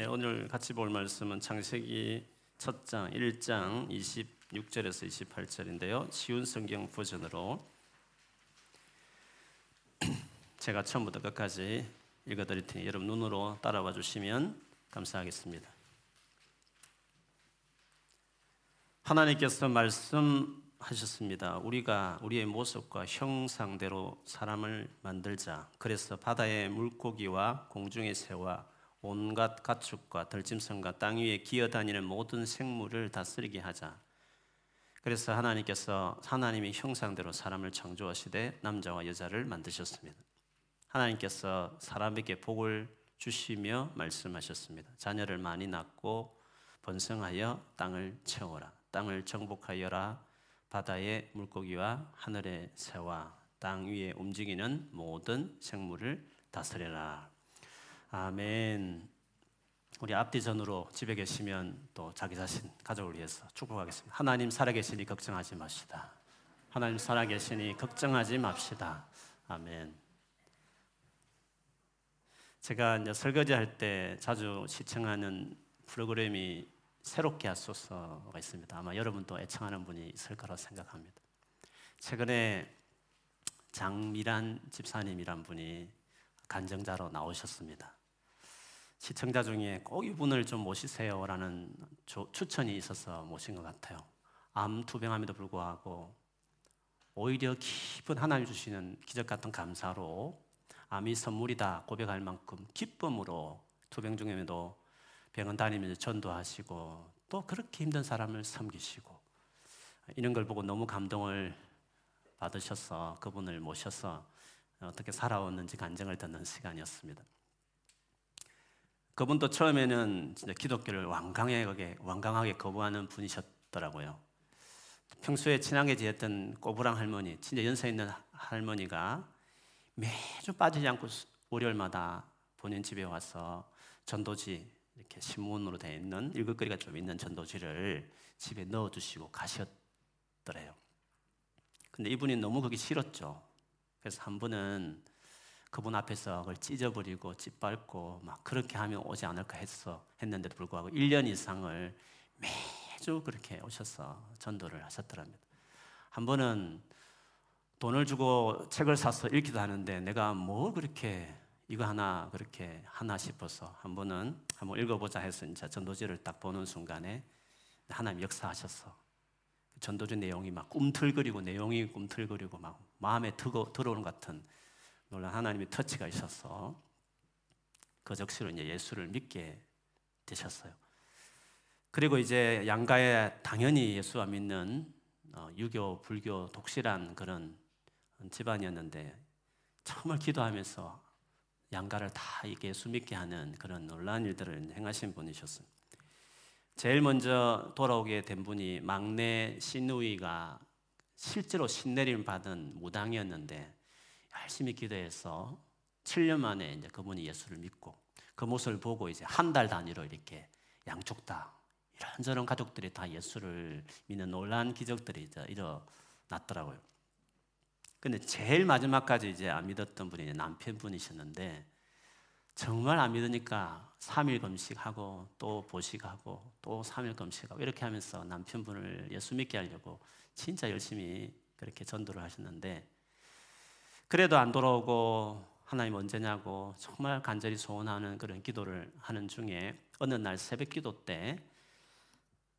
네, 오늘 같이 볼 말씀은 창세기 첫장 1장 26절에서 28절인데요. 쉬운 성경 버전으로 제가 처음부터 끝까지 읽어 드릴 테니 여러분 눈으로 따라와 주시면 감사하겠습니다. 하나님께서 말씀하셨습니다. 우리가 우리의 모습과 형상대로 사람을 만들자. 그래서 바다의 물고기와 공중의 새와 온갖 가축과 들짐승과 땅 위에 기어다니는 모든 생물을 다스리게 하자. 그래서 하나님께서 하나님의 형상대로 사람을 창조하시되 남자와 여자를 만드셨습니다. 하나님께서 사람에게 복을 주시며 말씀하셨습니다. 자녀를 많이 낳고 번성하여 땅을 채워라. 땅을 정복하여라. 바다의 물고기와 하늘의 새와 땅 위에 움직이는 모든 생물을 다스려라. 아멘. 우리 앞뒤 전으로 집에 계시면 또 자기 자신 가족을 위해서 축복하겠습니다. 하나님 살아계시니 걱정하지 맙시다. 하나님 살아계시니 걱정하지 맙시다. 아멘. 제가 이제 설거지 할 때 자주 시청하는 프로그램이 새롭게 하소서가 있습니다. 아마 여러분도 애청하는 분이 있을 거라 생각합니다. 최근에 장미란 집사님이란 분이 간정자로 나오셨습니다. 시청자 중에 꼭 이분을 좀 모시세요라는 추천이 있어서 모신 것 같아요. 암 투병함에도 불구하고 오히려 깊은 하나님 주시는 기적 같은 감사로 암이 선물이다 고백할 만큼 기쁨으로 투병 중에도 병원 다니면서 전도하시고 또 그렇게 힘든 사람을 섬기시고 이런 걸 보고 너무 감동을 받으셔서 그분을 모셔서 어떻게 살아왔는지 간증을 듣는 시간이었습니다. 그분도 처음에는 진짜 기독교를 완강하게, 완강하게 거부하는 분이셨더라고요. 평소에 친하게 지냈던 꼬부랑 할머니, 진짜 연세 있는 할머니가 매주 빠지지 않고 월요일마다 본인 집에 와서 전도지 이렇게 신문으로 되어 있는 읽을거리가 좀 있는 전도지를 집에 넣어주시고 가셨더래요. 근데 이분이 너무 그게 싫었죠. 그래서 한 분은 그분 앞에서 그걸 찢어버리고 짓밟고 막 그렇게 하면 오지 않을까 했어 했는데도 불구하고 1년 이상을 매주 그렇게 오셔서 전도를 하셨더랍니다. 한 번은 돈을 주고 책을 사서 읽기도 하는데 내가 뭐 그렇게 이거 하나 그렇게 하나 싶어서 한 번은 한번 읽어보자 해서 이제 전도지를 딱 보는 순간에 하나님 역사하셨어. 전도지 내용이 막 꿈틀거리고 내용이 꿈틀거리고 막 마음에 들어오는 같은 놀란 하나님의 터치가 있어서 그 적시로 이제 예수를 믿게 되셨어요. 그리고 이제 양가에 당연히 예수와 믿는 어, 유교, 불교, 독실한 그런 집안이었는데 정말 기도하면서 양가를 다 예수 믿게 하는 그런 놀라운 일들을 행하신 분이셨어요. 제일 먼저 돌아오게 된 분이 막내 신우이가 실제로 신내림 받은 무당이었는데 열심히 기도해서 7년 만에 이제 그분이 예수를 믿고 그 모습을 보고 이제 한 달 단위로 이렇게 양쪽 다 이런저런 가족들이 다 예수를 믿는 놀라운 기적들이 이제 일어났더라고요. 근데 제일 마지막까지 이제 안 믿었던 분이 남편분이셨는데 정말 안 믿으니까 3일 금식하고 또 보식하고 또 3일 금식하고 이렇게 하면서 남편분을 예수 믿게 하려고 진짜 열심히 그렇게 전도를 하셨는데 그래도 안 돌아오고 하나님 언제냐고 정말 간절히 소원하는 그런 기도를 하는 중에 어느 날 새벽 기도 때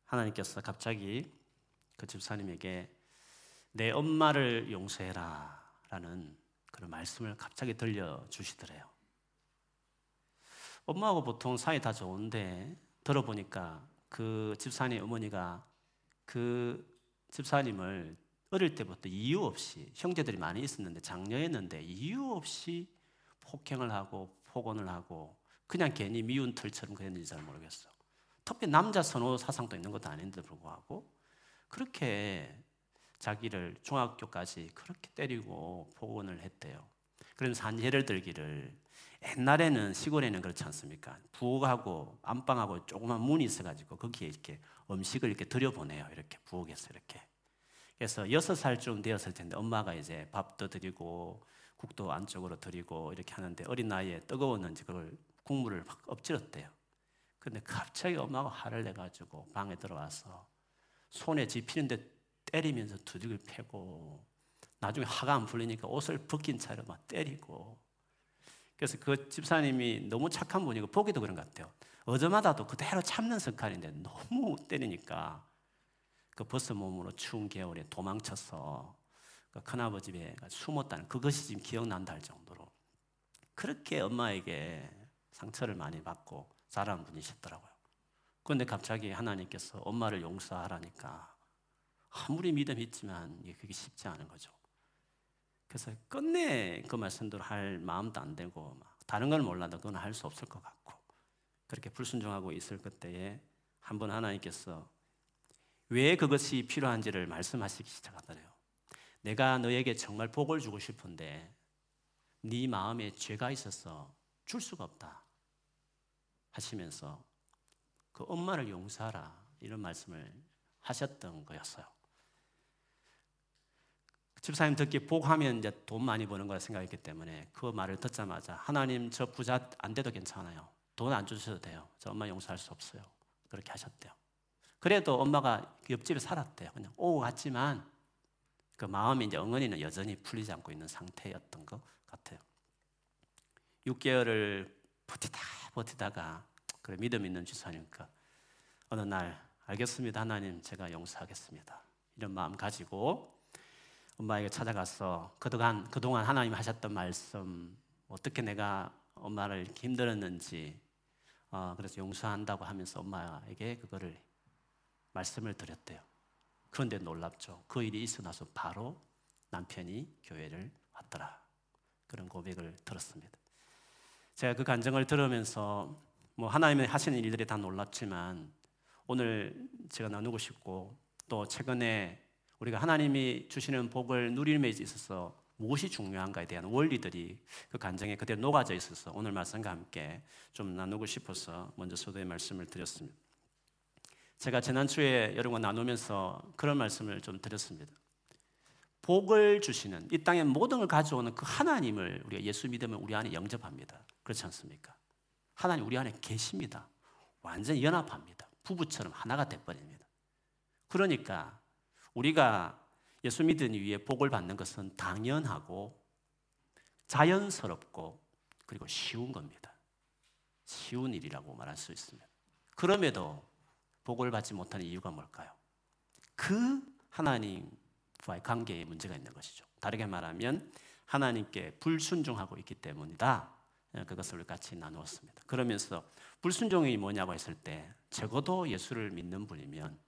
하나님께서 갑자기 그 집사님에게 내 엄마를 용서해라 라는 그런 말씀을 갑자기 들려주시더래요. 엄마하고 보통 사이 다 좋은데 들어보니까 그 집사님 어머니가 그 집사님을 어릴 때부터 이유 없이 형제들이 많이 있었는데 장녀였는데 이유 없이 폭행을 하고 폭언을 하고 그냥 괜히 미운 털처럼 그랬는지 잘 모르겠어. 특히 남자 선호 사상도 있는 것도 아닌데 불구하고 그렇게 자기를 중학교까지 그렇게 때리고 폭언을 했대요. 그러면서 한 예를 들기를 옛날에는 시골에는 그렇지 않습니까? 부엌하고 안방하고 조그만 문이 있어가지고 거기에 이렇게 음식을 이렇게 들여보내요. 이렇게 부엌에서 이렇게. 그래서 여섯 살쯤 되었을 텐데 엄마가 이제 밥도 드리고 국도 안쪽으로 드리고 이렇게 하는데 어린 나이에 뜨거웠는지 그걸 국물을 막 엎질렀대요. 근데 갑자기 엄마가 화를 내가지고 방에 들어와서 손에 집히는데 때리면서 두둑을 패고 나중에 화가 안 풀리니까 옷을 벗긴 차로 막 때리고 그래서 그 집사님이 너무 착한 분이고 보기도 그런 것 같아요. 어제마다도 그대로 참는 습관인데 너무 때리니까 그 버스 몸으로 추운 겨울에 도망쳐서 그 큰아버지 집에 숨었다는 그것이 지금 기억난다 할 정도로 그렇게 엄마에게 상처를 많이 받고 자란 분이셨더라고요. 그런데 갑자기 하나님께서 엄마를 용서하라니까 아무리 믿음 있지만 그게 쉽지 않은 거죠. 그래서 끝내 그 말씀대로 할 마음도 안 되고 다른 걸 몰라도 그건 할 수 없을 것 같고 그렇게 불순종하고 있을 그때에 한 번 하나님께서 왜 그것이 필요한지를 말씀하시기 시작하더래요. 내가 너에게 정말 복을 주고 싶은데 네 마음에 죄가 있어서 줄 수가 없다 하시면서 그 엄마를 용서하라 이런 말씀을 하셨던 거였어요. 집사님 듣기 복하면 이제 돈 많이 버는 거 생각했기 때문에 그 말을 듣자마자 하나님 저 부자 안 돼도 괜찮아요. 돈 안 주셔도 돼요. 저 엄마 용서할 수 없어요. 그렇게 하셨대요. 그래도 엄마가 그 옆집에 살았대요. 그냥 오고 갔지만 그 마음이 이제 엉은이는 여전히 풀리지 않고 있는 상태였던 것 같아요. 6개월을 버티다 버티다가 그래 믿음 있는 주사니까 어느 날 알겠습니다 하나님 제가 용서하겠습니다 이런 마음 가지고 엄마에게 찾아가서 그동안 그동안 하나님 하셨던 말씀 어떻게 내가 엄마를 힘들었는지 어, 그래서 용서한다고 하면서 엄마에게 그거를 말씀을 드렸대요. 그런데 놀랍죠. 그 일이 있어 나서 바로 남편이 교회를 왔더라. 그런 고백을 들었습니다. 제가 그 간증을 들으면서 뭐 하나님의 하시는 일들이 다 놀랍지만 오늘 제가 나누고 싶고 또 최근에 우리가 하나님이 주시는 복을 누림에 있어서 무엇이 중요한가에 대한 원리들이 그 간증에 그대로 녹아져 있어서 오늘 말씀과 함께 좀 나누고 싶어서 먼저 소도의 말씀을 드렸습니다. 제가 지난주에 여러분과 나누면서 그런 말씀을 좀 드렸습니다. 복을 주시는 이 땅의 모든 걸 가져오는 그 하나님을 우리가 예수 믿으면 우리 안에 영접합니다. 그렇지 않습니까? 하나님 우리 안에 계십니다. 완전 연합합니다. 부부처럼 하나가 돼버립니다. 그러니까 우리가 예수 믿은 이후에 복을 받는 것은 당연하고 자연스럽고 그리고 쉬운 겁니다. 쉬운 일이라고 말할 수 있습니다. 그럼에도 복을 받지 못하는 이유가 뭘까요? 그 하나님과의 관계에 문제가 있는 것이죠. 다르게 말하면 하나님께 불순종하고 있기 때문이다. 그것을 같이 나누었습니다. 그러면서 불순종이 뭐냐고 했을 때 적어도 예수를 믿는 분이면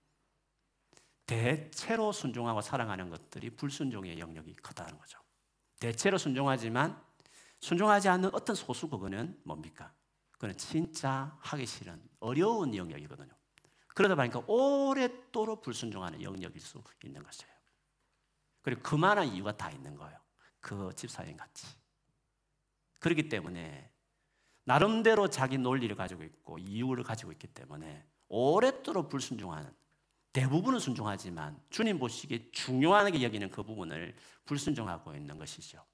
대체로 순종하고 사랑하는 것들이 불순종의 영역이 크다는 거죠. 대체로 순종하지만 순종하지 않는 어떤 소수 그거는 뭡니까? 그는 진짜 하기 싫은 어려운 영역이거든요. 그러다 보니까 오랫도록 불순종하는 영역일 수 있는 것이에요. 그리고 그만한 이유가 다 있는 거예요. 그 집사님 같이. 그렇기 때문에 나름대로 자기 논리를 가지고 있고 이유를 가지고 있기 때문에 오랫도록 불순종하는 대부분은 순종하지만 주님 보시기에 중요하게 여기는 그 부분을 불순종하고 있는 것이죠.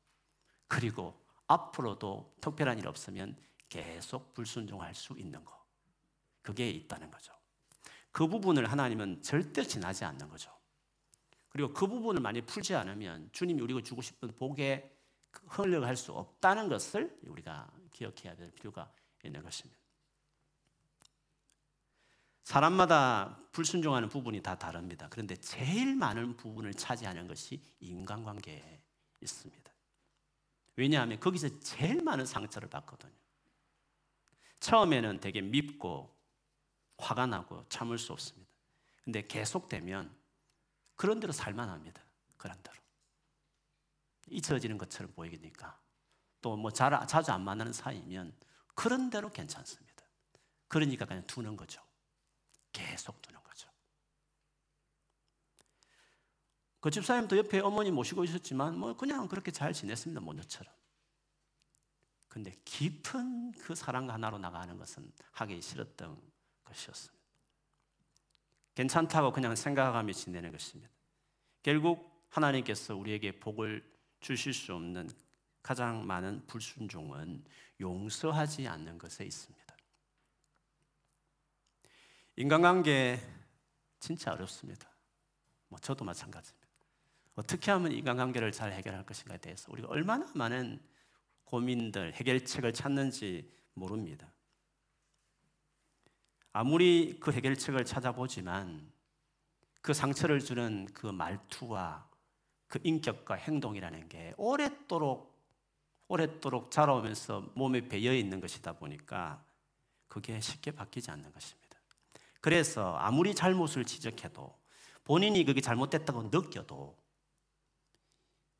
그리고 앞으로도 특별한 일 없으면 계속 불순종할 수 있는 거. 그게 있다는 거죠. 그 부분을 하나님은 절대 지나지 않는 거죠. 그리고 그 부분을 많이 풀지 않으면 주님이 우리가 주고 싶은 복에 흘러갈 수 없다는 것을 우리가 기억해야 될 필요가 있는 것입니다. 사람마다 불순종하는 부분이 다 다릅니다. 그런데 제일 많은 부분을 차지하는 것이 인간관계에 있습니다. 왜냐하면 거기서 제일 많은 상처를 받거든요. 처음에는 되게 밉고 화가 나고 참을 수 없습니다. 근데 계속되면 그런 대로 살만합니다. 그런 대로. 잊혀지는 것처럼 보이니까. 또 뭐 자주 안 만나는 사이면 그런 대로 괜찮습니다. 그러니까 그냥 두는 거죠. 계속 두는 거죠. 그 집사님도 옆에 어머니 모시고 있었지만 뭐 그냥 그렇게 잘 지냈습니다. 모녀처럼. 근데 깊은 그 사랑 하나로 나가는 것은 하기 싫었던 것이었습니다. 괜찮다고 그냥 생각하며 지내는 것입니다. 결국 하나님께서 우리에게 복을 주실 수 없는 가장 많은 불순종은 용서하지 않는 것에 있습니다. 인간관계 진짜 어렵습니다. 뭐 저도 마찬가지입니다. 어떻게 하면 인간관계를 잘 해결할 것인가에 대해서 우리가 얼마나 많은 고민들, 해결책을 찾는지 모릅니다. 아무리 그 해결책을 찾아보지만 그 상처를 주는 그 말투와 그 인격과 행동이라는 게 오랫도록 오랫도록 자라오면서 몸에 배어 있는 것이다 보니까 그게 쉽게 바뀌지 않는 것입니다. 그래서 아무리 잘못을 지적해도 본인이 그게 잘못됐다고 느껴도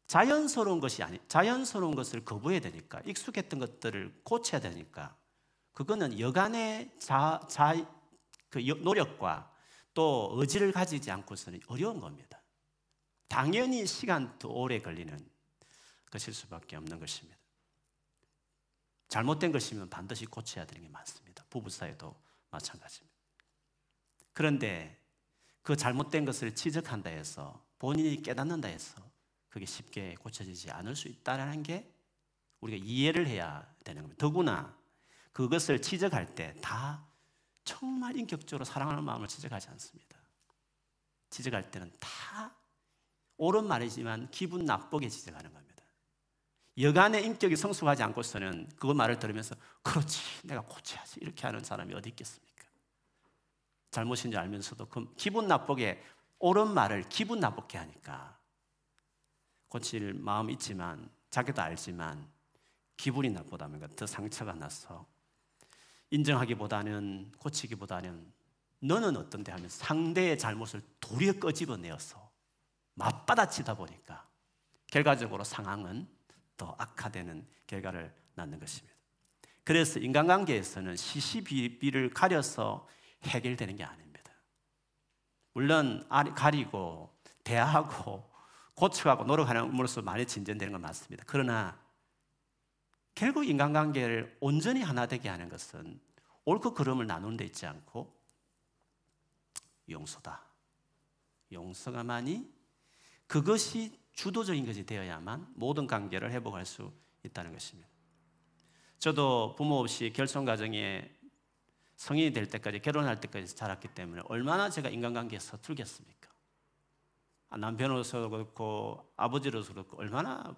자연스러운 것이 아니 자연스러운 것을 거부해야 되니까 익숙했던 것들을 고쳐야 되니까 그거는 여간의 자, 자, 그 노력과 또 의지를 가지지 않고서는 어려운 겁니다. 당연히 시간 더 오래 걸리는 것일 수밖에 없는 것입니다. 잘못된 것이면 반드시 고쳐야 되는 게 많습니다. 부부 사이도 마찬가지입니다. 그런데 그 잘못된 것을 지적한다 해서 본인이 깨닫는다 해서 그게 쉽게 고쳐지지 않을 수 있다는 게 우리가 이해를 해야 되는 겁니다. 더구나 그것을 지적할 때 다 정말 인격적으로 사랑하는 마음을 지적하지 않습니다. 지적할 때는 다 옳은 말이지만 기분 나쁘게 지적하는 겁니다. 여간의 인격이 성숙하지 않고서는 그 말을 들으면서 그렇지 내가 고쳐야지 이렇게 하는 사람이 어디 있겠습니까? 잘못인 줄 알면서도 그 기분 나쁘게 옳은 말을 기분 나쁘게 하니까 고칠 마음 있지만 자기도 알지만 기분이 나쁘다면 더 상처가 나서 인정하기보다는 고치기보다는 너는 어떤데 하면 상대의 잘못을 도리어 끄집어내어서 맞받아치다 보니까 결과적으로 상황은 더 악화되는 결과를 낳는 것입니다. 그래서 인간관계에서는 시시비비를 가려서 해결되는 게 아닙니다. 물론 가리고 대화하고 고쳐가고 노력하는 으로써 많이 진전되는 건 맞습니다. 그러나 결국 인간관계를 온전히 하나 되게 하는 것은 옳고 그름을 나누는 데 있지 않고 용서다. 용서가만이 그것이 주도적인 것이 되어야만 모든 관계를 회복할 수 있다는 것입니다. 저도 부모 없이 결손 가정에 성인이 될 때까지 결혼할 때까지 자랐기 때문에 얼마나 제가 인간관계에 서툴겠습니까? 아, 남편으로서 그렇고 아버지로서 그렇고 얼마나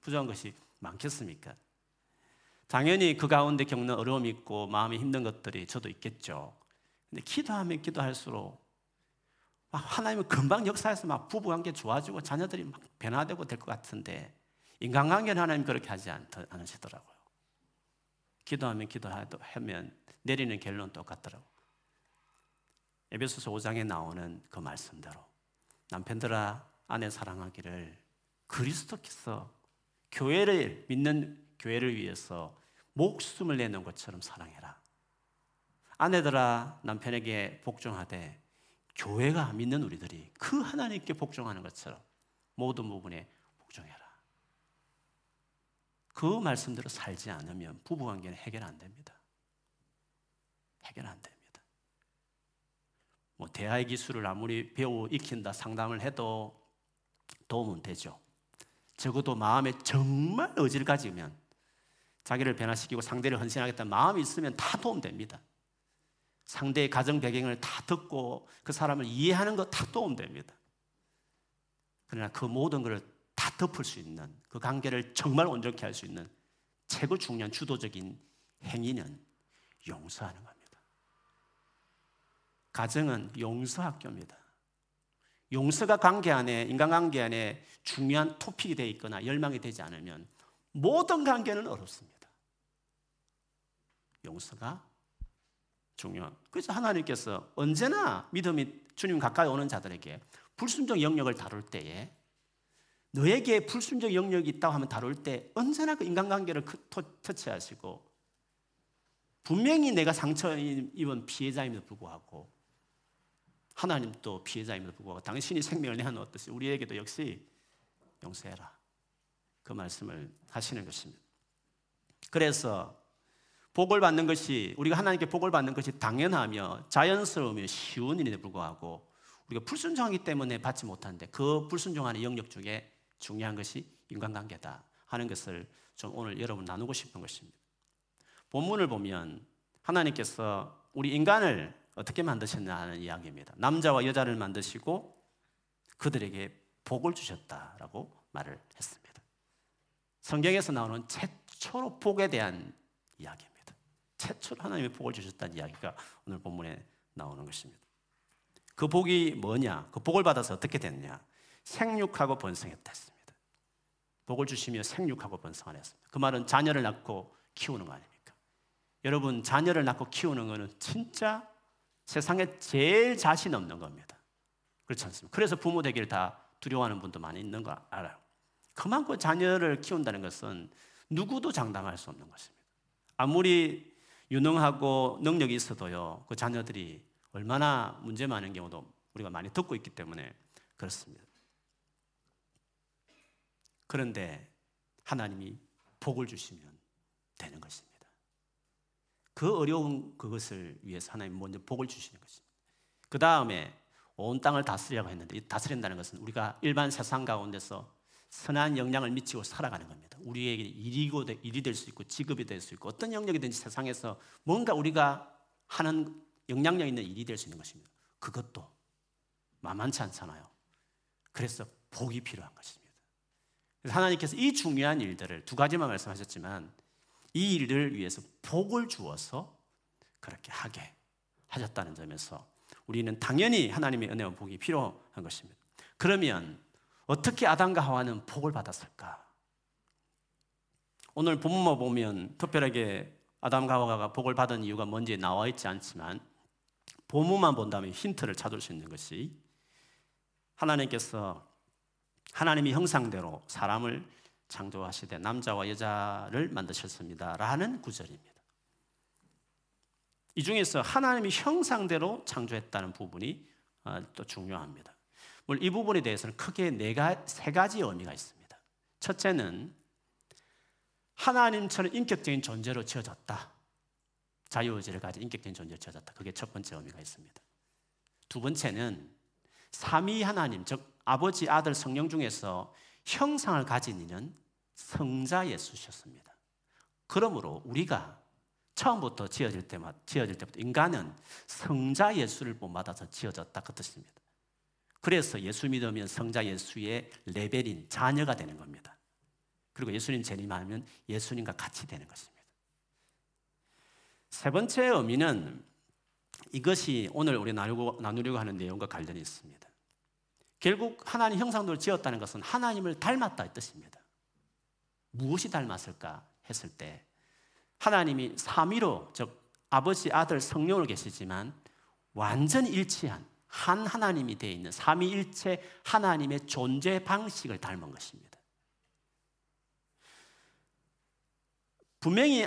부족한 것이 많겠습니까? 당연히 그 가운데 겪는 어려움이 있고 마음이 힘든 것들이 저도 있겠죠. 근데 기도하면 기도할수록 하나님은 금방 역사에서 막 부부관계 좋아지고 자녀들이 막 변화되고 될 것 같은데 인간관계는 하나님 그렇게 하지 않으시더라고요. 기도하면 기도하면 내리는 결론 똑같더라고. 에베소서 5장에 나오는 그 말씀대로 남편들아 아내 사랑하기를 그리스도께서 교회를 믿는 교회를 위해서 목숨을 내는 것처럼 사랑해라. 아내들아 남편에게 복종하되 교회가 믿는 우리들이 그 하나님께 복종하는 것처럼 모든 부분에 복종해라. 그 말씀대로 살지 않으면 부부관계는 해결 안 됩니다. 해결 안 됩니다. 뭐 대화의 기술을 아무리 배우 익힌다 상담을 해도 도움은 되죠. 적어도 마음에 정말 의지를 가지면 자기를 변화시키고 상대를 헌신하겠다는 마음이 있으면 다 도움됩니다. 상대의 가정 배경을 다 듣고 그 사람을 이해하는 것 다 도움됩니다. 그러나 그 모든 것을 다 덮을 수 있는 그 관계를 정말 온전케 할 수 있는 최고 중요한 주도적인 행위는 용서하는 겁니다. 가정은 용서학교입니다. 용서가 관계 안에 인간관계 안에 중요한 토픽이 되어 있거나 열망이 되지 않으면 모든 관계는 어렵습니다. 용서가 중요한. 그래서 하나님께서 언제나 믿음이 주님 가까이 오는 자들에게 불순종 영역을 다룰 때에 너에게 불순종 영역이 있다고 하면 다룰 때 언제나 그 인간관계를 터치하시고 분명히 내가 상처 입은 피해자임에도 불구하고 하나님도 피해자임에도 불구하고 당신이 생명을 내어놓았듯이 우리에게도 역시 용서해라. 그 말씀을 하시는 것입니다. 그래서 복을 받는 것이 우리가 하나님께 복을 받는 것이 당연하며 자연스러우며 쉬운 일에도 불구하고 우리가 불순종하기 때문에 받지 못하는데 그 불순종하는 영역 중에 중요한 것이 인간관계다 하는 것을 좀 오늘 여러분 나누고 싶은 것입니다. 본문을 보면 하나님께서 우리 인간을 어떻게 만드셨냐 하는 이야기입니다. 남자와 여자를 만드시고 그들에게 복을 주셨다라고 말을 했습니다. 성경에서 나오는 최초로 복에 대한 이야기입니다. 최초로 하나님의 복을 주셨다는 이야기가 오늘 본문에 나오는 것입니다. 그 복이 뭐냐? 그 복을 받아서 어떻게 됐냐? 생육하고 번성했다 했습니다. 복을 주시며 생육하고 번성하라 했습니다. 그 말은 자녀를 낳고 키우는 거 아닙니까? 여러분 자녀를 낳고 키우는 거는 진짜 세상에 제일 자신 없는 겁니다. 그렇지 않습니까? 그래서 부모 되기를 다 두려워하는 분도 많이 있는 거 알아요. 그만큼 자녀를 키운다는 것은 누구도 장담할 수 없는 것입니다. 아무리 유능하고 능력이 있어도요, 그 자녀들이 얼마나 문제 많은 경우도 우리가 많이 듣고 있기 때문에 그렇습니다. 그런데 하나님이 복을 주시면 되는 것입니다. 그 어려운 그것을 위해서 하나님 먼저 복을 주시는 것입니다. 그 다음에 온 땅을 다스리라고 했는데 다스린다는 것은 우리가 일반 세상 가운데서 선한 영향을 미치고 살아가는 겁니다. 우리에게 일이고 일이 될 수 있고 직업이 될 수 있고 어떤 영역이든지 세상에서 뭔가 우리가 하는 영향력 있는 일이 될 수 있는 것입니다. 그것도 만만치 않잖아요. 그래서 복이 필요한 것입니다. 하나님께서 이 중요한 일들을 두 가지만 말씀하셨지만 이 일을 위해서 복을 주어서 그렇게 하게 하셨다는 점에서 우리는 당연히 하나님의 은혜와 복이 필요한 것입니다. 그러면 어떻게 아담과 하와는 복을 받았을까? 오늘 본문만 보면 특별하게 아담과 하와가 복을 받은 이유가 뭔지 나와 있지 않지만 본문만 본다면 힌트를 찾을 수 있는 것이 하나님께서 하나님이 형상대로 사람을 창조하시되 남자와 여자를 만드셨습니다 라는 구절입니다. 이 중에서 하나님이 형상대로 창조했다는 부분이 어, 또 중요합니다. 이 부분에 대해서는 크게 네세 가지 의미가 있습니다. 첫째는 하나님처럼 인격적인 존재로 지어졌다. 자유의지를 가진 인격적인 존재로 지어졌다. 그게 첫 번째 의미가 있습니다. 두 번째는 삼위 하나님, 즉 아버지, 아들, 성령 중에서 형상을 가진 이는 성자 예수셨습니다. 그러므로 우리가 처음부터 지어질 때마다 지어질 때부터 인간은 성자 예수를 본받아서 지어졌다 그 뜻입니다. 그래서 예수 믿으면 성자 예수의 레벨인 자녀가 되는 겁니다. 그리고 예수님 재림하면 예수님과 같이 되는 것입니다. 세 번째 의미는 이것이 오늘 우리 나누고, 나누려고 하는 내용과 관련이 있습니다. 결국 하나님 형상대로 지었다는 것은 하나님을 닮았다 이 뜻입니다. 무엇이 닮았을까 했을 때 하나님이 삼위로 즉 아버지, 아들, 성령을 계시지만 완전히 일치한 한 하나님이 되어 있는 삼위일체 하나님의 존재 방식을 닮은 것입니다. 분명히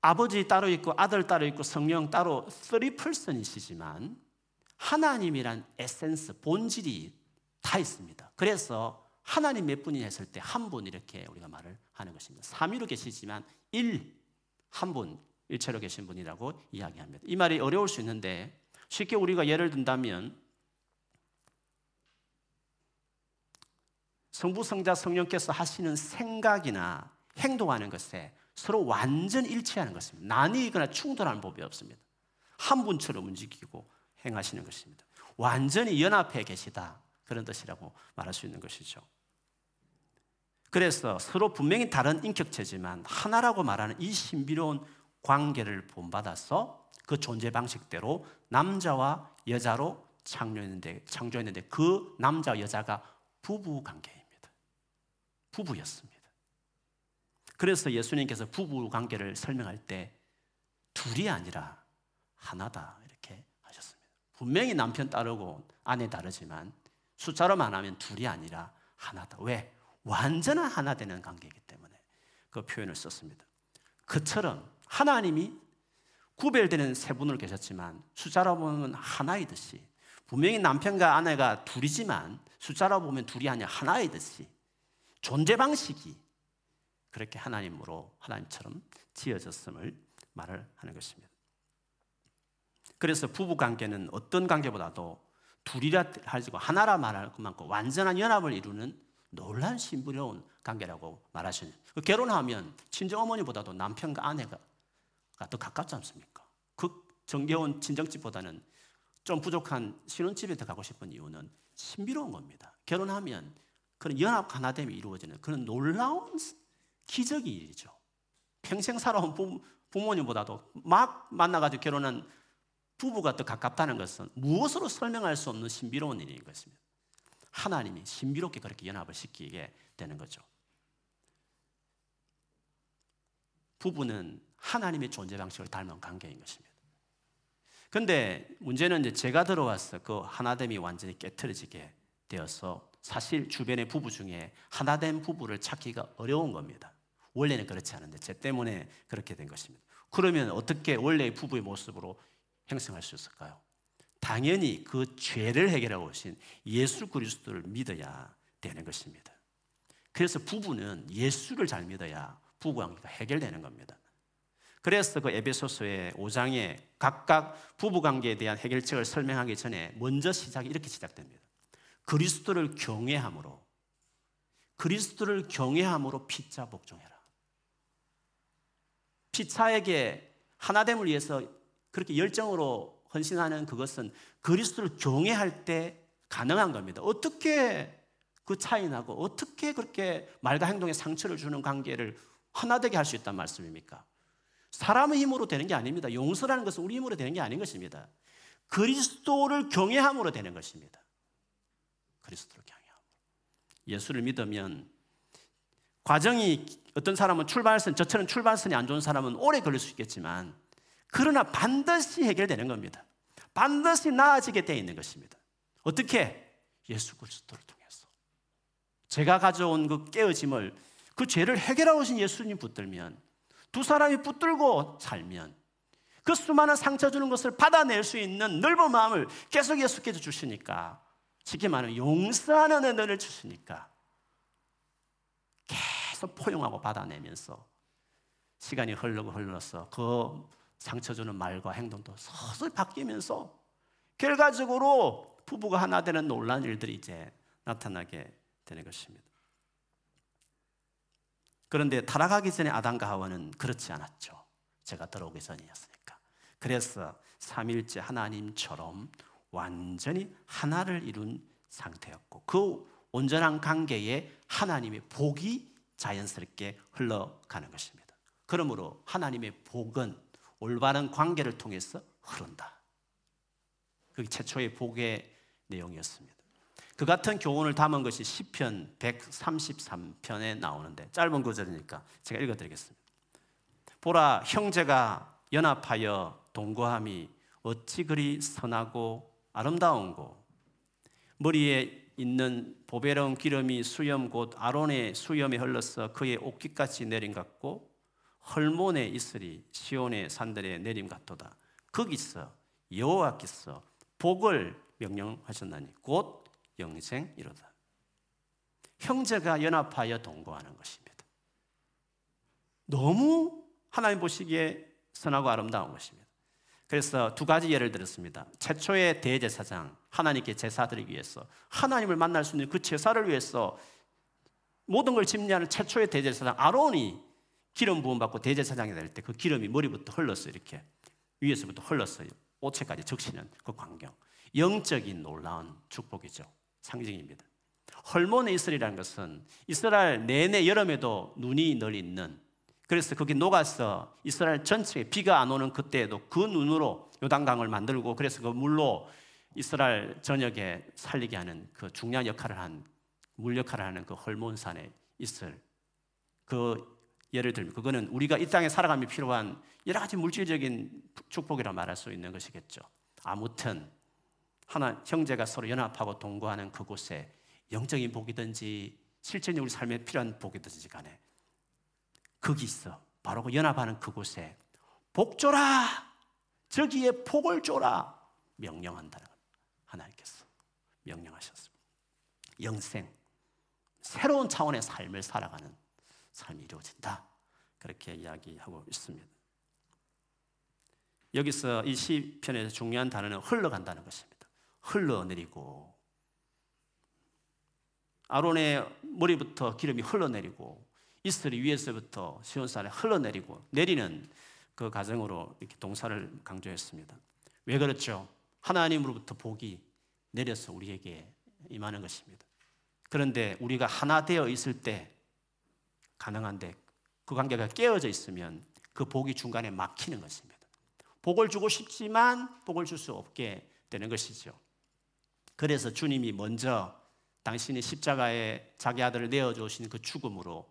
아버지 따로 있고 아들 따로 있고 성령 따로 3person이시지만 하나님이란 에센스, 본질이 다 있습니다. 그래서 하나님 몇 분이 했을 때 한 분 이렇게 우리가 말을 하는 것입니다. 삼위로 계시지만 일, 한 분, 일체로 계신 분이라고 이야기합니다. 이 말이 어려울 수 있는데 쉽게 우리가 예를 든다면 성부, 성자, 성령께서 하시는 생각이나 행동하는 것에 서로 완전 일치하는 것입니다. 나뉘거나 충돌하는 법이 없습니다. 한 분처럼 움직이고 행하시는 것입니다. 완전히 연합해 계시다. 그런 뜻이라고 말할 수 있는 것이죠. 그래서 서로 분명히 다른 인격체지만 하나라고 말하는 이 신비로운 관계를 본받아서 그 존재 방식대로 남자와 여자로 창조했는데, 창조했는데 그 남자 여자가 부부 관계입니다. 부부였습니다. 그래서 예수님께서 부부 관계를 설명할 때 둘이 아니라 하나다 이렇게 하셨습니다. 분명히 남편 따르고 아내 다르지만 숫자로만 하면 둘이 아니라 하나다. 왜? 완전한 하나 되는 관계이기 때문에 그 표현을 썼습니다. 그처럼 하나님이 구별되는 세 분을 계셨지만 숫자로 보면 하나이듯이 분명히 남편과 아내가 둘이지만 숫자로 보면 둘이 아니라 하나이듯이 존재 방식이 그렇게 하나님으로 하나님처럼 지어졌음을 말을 하는 것입니다. 그래서 부부 관계는 어떤 관계보다도 둘이라 하지고 하나라 말할 것만큼 완전한 연합을 이루는 놀란 신부러운 관계라고 말하시는. 결혼하면 친정 어머니보다도 남편과 아내가 더 가깝지 않습니까? 그 정겨운 친정집보다는 좀 부족한 신혼집에 더 가고 싶은 이유는 신비로운 겁니다. 결혼하면 그런 연합 하나됨이 이루어지는 그런 놀라운 기적이 일이죠. 평생 살아온 부, 부모님보다도 막 만나가지고 결혼한 부부가 더 가깝다는 것은 무엇으로 설명할 수 없는 신비로운 일인 것입니다. 하나님이 신비롭게 그렇게 연합을 시키게 되는 거죠. 부부는 하나님의 존재 방식을 닮은 관계인 것입니다. 근데 문제는 이제 제가 들어와서 그 하나됨이 완전히 깨트려지게 되어서 사실 주변의 부부 중에 하나된 부부를 찾기가 어려운 겁니다. 원래는 그렇지 않은데 제 때문에 그렇게 된 것입니다. 그러면 어떻게 원래의 부부의 모습으로 형성할 수 있을까요? 당연히 그 죄를 해결하고 오신 예수 그리스도를 믿어야 되는 것입니다. 그래서 부부는 예수를 잘 믿어야 부부 관계가 해결되는 겁니다. 그래서 그 에베소서의 5장에 각각 부부 관계에 대한 해결책을 설명하기 전에 먼저 시작이 이렇게 시작됩니다. 그리스도를 경외함으로 그리스도를 경외함으로 피자 복종해라. 피차에게 하나됨을 위해서 그렇게 열정으로 헌신하는 그것은 그리스도를 경외할 때 가능한 겁니다. 어떻게 그 차이 나고 어떻게 그렇게 말과 행동에 상처를 주는 관계를 하나 되게 할 수 있단 말씀입니까? 사람의 힘으로 되는 게 아닙니다. 용서라는 것은 우리 힘으로 되는 게 아닌 것입니다. 그리스도를 경외함으로 되는 것입니다. 그리스도를 경외함. 예수를 믿으면 과정이 어떤 사람은 출발선 저처럼 출발선이 안 좋은 사람은 오래 걸릴 수 있겠지만 그러나 반드시 해결되는 겁니다. 반드시 나아지게 되어 있는 것입니다. 어떻게? 예수 그리스도를 통해서. 제가 가져온 그 깨어짐을 그 죄를 해결하고 오신 예수님 붙들면 두 사람이 붙들고 살면 그 수많은 상처 주는 것을 받아낼 수 있는 넓은 마음을 계속 예수께서 주시니까 쉽게 말하면 용서하는 은혜를 주시니까 계속 포용하고 받아내면서 시간이 흘러고 흘러서 그 상처 주는 말과 행동도 서서히 바뀌면서 결과적으로 부부가 하나 되는 놀란 일들이 이제 나타나게 되는 것입니다. 그런데 타락하기 전에 아담과 하와는 그렇지 않았죠. 제가 들어오기 전이었으니까. 그래서 삼일째 하나님처럼 완전히 하나를 이룬 상태였고 그 온전한 관계에 하나님의 복이 자연스럽게 흘러가는 것입니다. 그러므로 하나님의 복은 올바른 관계를 통해서 흐른다. 그게 최초의 복의 내용이었습니다. 그 같은 교훈을 담은 것이 시편 133편에 나오는데 짧은 구절이니까 제가 읽어 드리겠습니다. 보라 형제가 연합하여 동거함이 어찌 그리 선하고 아름다운고 머리에 있는 보배로운 기름이 수염 곧 아론의 수염에 흘러서 그의 옷깃같이 내림 같고 헐몬에 있으리 시온의 산들에 내림 같도다. 거기서 여호와께서 복을 명령하셨나니 곧 영생이로다. 형제가 연합하여 동거하는 것입니다. 너무 하나님 보시기에 선하고 아름다운 것입니다. 그래서 두 가지 예를 들었습니다. 최초의 대제사장, 하나님께 제사드리기 위해서 하나님을 만날 수 있는 그 제사를 위해서 모든 걸 침례하는 최초의 대제사장 아론이 기름 부음 받고 대제사장이 될 때 그 기름이 머리부터 흘렀어요. 이렇게 위에서부터 흘렀어요. 옷체까지 적시는 그 광경. 영적인 놀라운 축복이죠. 상징입니다. 헐몬의 이스라엘이라는 것은 이스라엘 내내 여름에도 눈이 늘 있는 그래서 거기 녹아서 이스라엘 전체에 비가 안 오는 그때에도 그 눈으로 요단강을 만들고 그래서 그 물로 이스라엘 전역에 살리게 하는 그 중요한 역할을 한 물 역할을 하는 그 헐몬산에 있을 그 예를 들면 그거는 우리가 이 땅에 살아가며 필요한 여러 가지 물질적인 축복이라 말할 수 있는 것이겠죠. 아무튼 하나 형제가 서로 연합하고 동거하는 그곳에 영적인 복이든지 실제로 우리 삶에 필요한 복이든지 간에 거기 있어 바로 그 연합하는 그곳에 복 줘라 저기에 복을 줘라 명령한다는 하나님께서 명령하셨습니다. 영생 새로운 차원의 삶을 살아가는 삶이 이루어진다 그렇게 이야기하고 있습니다. 여기서 이 시편에서 중요한 단어는 흘러간다는 것입니다. 흘러내리고 아론의 머리부터 기름이 흘러내리고 이스라엘 위에서부터 시온산에 흘러내리고 내리는 그 가정으로 이렇게 동사를 강조했습니다. 왜 그렇죠? 하나님으로부터 복이 내려서 우리에게 임하는 것입니다. 그런데 우리가 하나 되어 있을 때 가능한데 그 관계가 깨어져 있으면 그 복이 중간에 막히는 것입니다. 복을 주고 싶지만 복을 줄 수 없게 되는 것이죠. 그래서 주님이 먼저 당신이 십자가에 자기 아들을 내어주신 그 죽음으로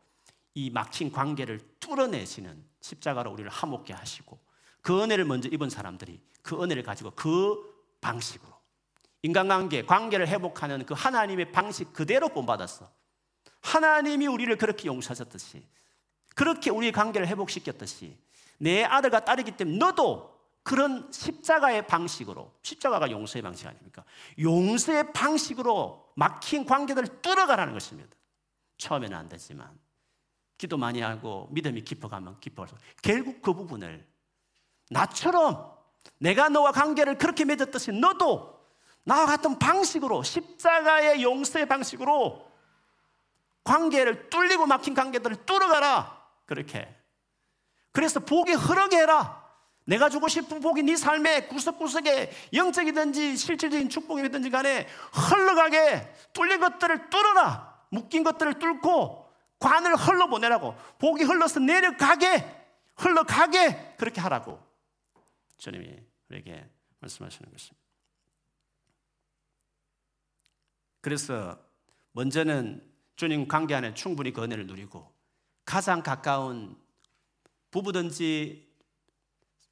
이 막힌 관계를 뚫어내시는 십자가로 우리를 화목게 하시고 그 은혜를 먼저 입은 사람들이 그 은혜를 가지고 그 방식으로 인간관계, 관계를 회복하는 그 하나님의 방식 그대로 본받았어. 하나님이 우리를 그렇게 용서하셨듯이 그렇게 우리의 관계를 회복시켰듯이 내 아들과 딸이기 때문에 너도 그런 십자가의 방식으로 십자가가 용서의 방식 아닙니까? 용서의 방식으로 막힌 관계들을 뚫어가라는 것입니다. 처음에는 안 되지만 기도 많이 하고 믿음이 깊어가면 깊어서 결국 그 부분을 나처럼 내가 너와 관계를 그렇게 맺었듯이 너도 나와 같은 방식으로 십자가의 용서의 방식으로 관계를 뚫리고 막힌 관계들을 뚫어가라 그렇게 그래서 복이 흐르게 해라 내가 주고 싶은 복이 네 삶의 구석구석에 영적이든지 실질적인 축복이든지 간에 흘러가게 뚫린 것들을 뚫어라. 묶인 것들을 뚫고 관을 흘러보내라고. 복이 흘러서 내려가게, 흘러가게 그렇게 하라고. 주님이 우리에게 말씀하시는 것입니다. 그래서 먼저는 주님 관계 안에 충분히 그 은혜를 누리고 가장 가까운 부부든지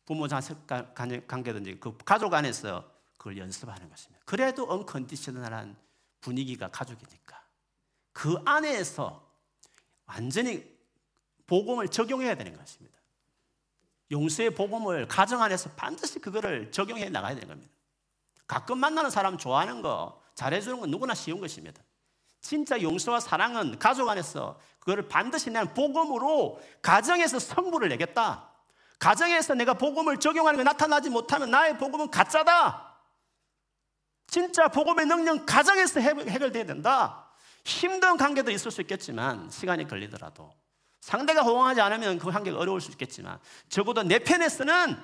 부모 자식 관계든지 그 가족 안에서 그걸 연습하는 것입니다. 그래도 언컨디셔널한 분위기가 가족이니까 그 안에서 완전히 복음을 적용해야 되는 것입니다. 용서의 복음을 가정 안에서 반드시 그거를 적용해 나가야 되는 겁니다. 가끔 만나는 사람 좋아하는 거, 잘해주는 건 누구나 쉬운 것입니다. 진짜 용서와 사랑은 가족 안에서 그거를 반드시 내 복음으로 가정에서 성부를 내겠다. 가정에서 내가 복음을 적용하는 게 나타나지 못하면 나의 복음은 가짜다. 진짜 복음의 능력 가정에서 해결돼야 된다. 힘든 관계도 있을 수 있겠지만 시간이 걸리더라도 상대가 호응하지 않으면 그 관계가 어려울 수 있겠지만 적어도 내 편에서는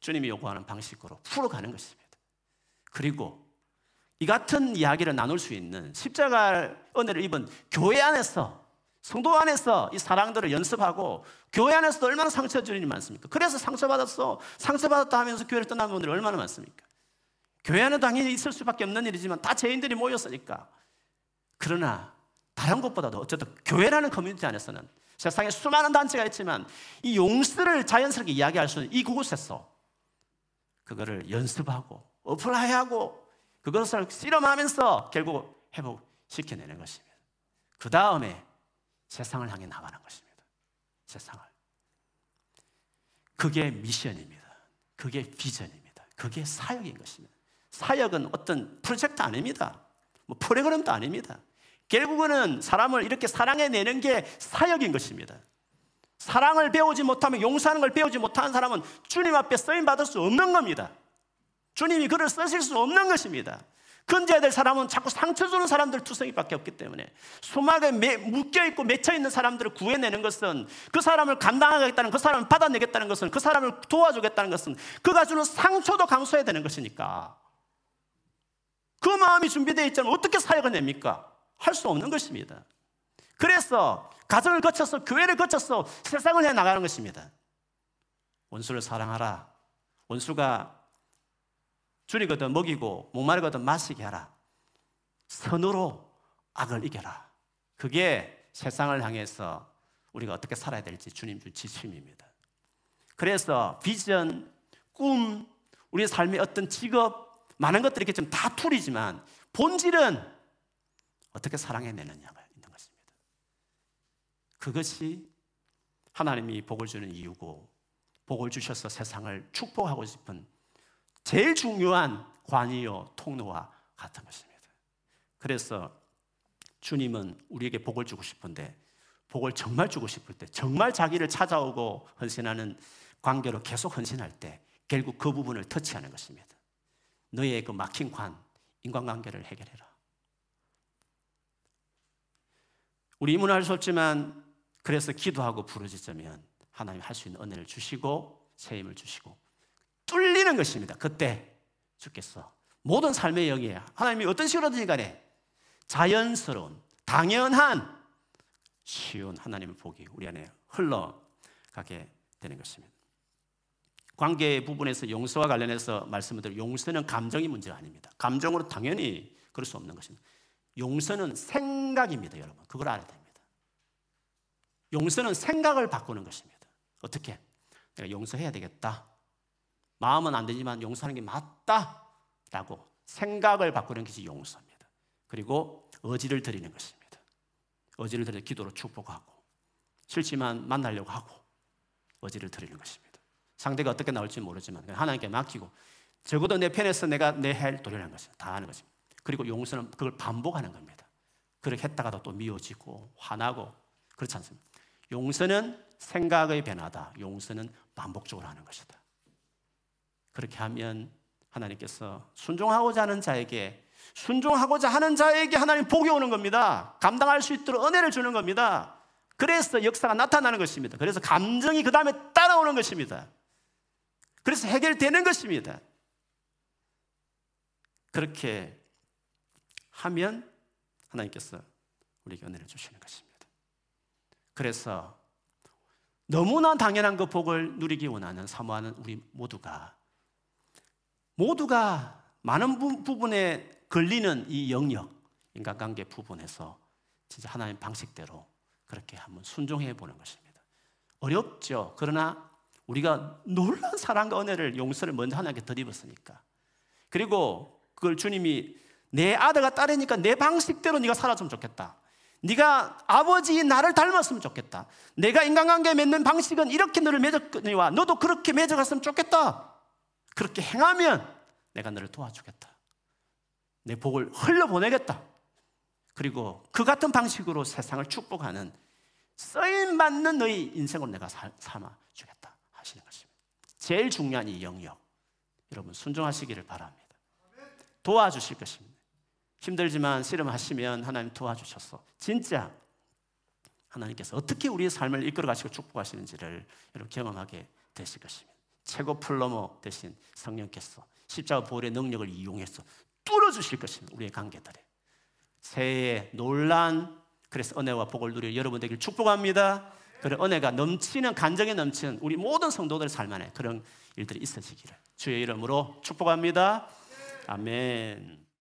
주님이 요구하는 방식으로 풀어가는 것입니다. 그리고 이 같은 이야기를 나눌 수 있는 십자가 은혜를 입은 교회 안에서 성도 안에서 이 사랑들을 연습하고 교회 안에서도 얼마나 상처 주는 일이 많습니까? 그래서 상처받았어. 상처받았다 하면서 교회를 떠나는 분들이 얼마나 많습니까? 교회 안에 당연히 있을 수밖에 없는 일이지만 다 죄인들이 모였으니까. 그러나 다른 것보다도 어쨌든 교회라는 커뮤니티 안에서는 세상에 수많은 단체가 있지만 이 용서를 자연스럽게 이야기할 수 있는 이 그곳에서 그거를 연습하고 apply하고 그것을 실험하면서 결국 회복시켜내는 것입니다. 그 다음에 세상을 향해 나가는 것입니다. 세상을. 그게 미션입니다. 그게 비전입니다. 그게 사역인 것입니다. 사역은 어떤 프로젝트 아닙니다. 뭐 프로그램도 아닙니다. 결국은 사람을 이렇게 사랑해내는 게 사역인 것입니다. 사랑을 배우지 못하면 용서하는 걸 배우지 못하는 사람은 주님 앞에 쓰임 받을 수 없는 겁니다. 주님이 그를 쓰실 수 없는 것입니다. 건져야 될 사람은 자꾸 상처 주는 사람들 투성이밖에 없기 때문에 수막에 묶여 있고 맺혀 있는 사람들을 구해내는 것은 그 사람을 감당하겠다는 그 사람을 받아내겠다는 것은 그 사람을 도와주겠다는 것은 그가 주는 상처도 감수해야 되는 것이니까 그 마음이 준비되어 있자면 어떻게 사역을 냅니까? 할 수 없는 것입니다. 그래서 가정을 거쳐서 교회를 거쳐서 세상을 해 나가는 것입니다. 원수를 사랑하라. 원수가 줄이거든 먹이고 목마르거든 마시게 하라. 선으로 악을 이겨라. 그게 세상을 향해서 우리가 어떻게 살아야 될지 주님 준 지침입니다. 그래서 비전, 꿈, 우리 삶의 어떤 직업, 많은 것들이 이렇게 좀 다 툴이지만 본질은 어떻게 사랑해내느냐가 있는 것입니다. 그것이 하나님이 복을 주는 이유고 복을 주셔서 세상을 축복하고 싶은 제일 중요한 관이요 통로와 같은 것입니다. 그래서 주님은 우리에게 복을 주고 싶은데 복을 정말 주고 싶을 때 정말 자기를 찾아오고 헌신하는 관계로 계속 헌신할 때 결국 그 부분을 터치하는 것입니다. 너의 그 막힌 관, 인간관계를 해결해라. 우리 이문할 수 없지만 그래서 기도하고 부르짖으면 하나님 할 수 있는 은혜를 주시고 새 힘을 주시고 뚫리는 것입니다. 그때 주께서 모든 삶의 영이에요. 하나님이 어떤 식으로든지 간에 자연스러운 당연한 쉬운 하나님의 복이 우리 안에 흘러가게 되는 것입니다. 관계 부분에서 용서와 관련해서 말씀을 드려 용서는 감정이 문제가 아닙니다. 감정으로 당연히 그럴 수 없는 것입니다. 용서는 생각입니다, 여러분. 그걸 알아야 됩니다. 용서는 생각을 바꾸는 것입니다. 어떻게? 내가 용서해야 되겠다. 마음은 안 되지만 용서하는 게 맞다. 라고 생각을 바꾸는 것이 용서입니다. 그리고 의지를 드리는 것입니다. 의지를 드려 기도로 축복하고 싫지만 만나려고 하고 의지를 드리는 것입니다. 상대가 어떻게 나올지 모르지만 하나님께 맡기고 적어도 내 편에서 내가 내할 도리라는 것을 다 하는 것입니다. 그리고 용서는 그걸 반복하는 겁니다. 그렇게 했다가도 또 미워지고 화나고 그렇지 않습니다. 용서는 생각의 변화다. 용서는 반복적으로 하는 것이다. 그렇게 하면 하나님께서 순종하고자 하는 자에게 순종하고자 하는 자에게 하나님 복이 오는 겁니다. 감당할 수 있도록 은혜를 주는 겁니다. 그래서 역사가 나타나는 것입니다. 그래서 감정이 그 다음에 따라오는 것입니다. 그래서 해결되는 것입니다. 그렇게 하면 하나님께서 우리에게 은혜를 주시는 것입니다. 그래서 너무나 당연한 그 복을 누리기 원하는 사모하는 우리 모두가 모두가 많은 부분에 걸리는 이 영역 인간관계 부분에서 진짜 하나님 방식대로 그렇게 한번 순종해 보는 것입니다. 어렵죠. 그러나 우리가 놀란 사랑과 은혜를 용서를 먼저 하나님께 드리었으니까 그리고 그걸 주님이 내 아들과 딸이니까 내 방식대로 네가 살았으면 좋겠다. 네가 아버지 나를 닮았으면 좋겠다. 내가 인간관계 맺는 방식은 이렇게 너를 맺었거니와 너도 그렇게 맺어갔으면 좋겠다. 그렇게 행하면 내가 너를 도와주겠다. 내 복을 흘려보내겠다. 그리고 그 같은 방식으로 세상을 축복하는 쓰임 받는 너희 인생으로 내가 삼아 주겠다 하시는 것입니다. 제일 중요한 이 영역. 여러분 순종하시기를 바랍니다. 도와주실 것입니다. 힘들지만 씨름하시면 하나님 도와주셔서 진짜 하나님께서 어떻게 우리의 삶을 이끌어 가시고 축복하시는지를 여러분 경험하게 되실 것입니다. 최고 플러머 대신 성령께서 십자가 보혈의 능력을 이용해서 뚫어 주실 것입니다. 우리의 관계들에. 새해 논란 그래서 은혜와 복을 누려 여러분 되길 축복합니다. 그런 은혜가 넘치는 간정에 넘치는 우리 모든 성도들 삶 안에 그런 일들이 있어지기를 주의 이름으로 축복합니다. 아멘.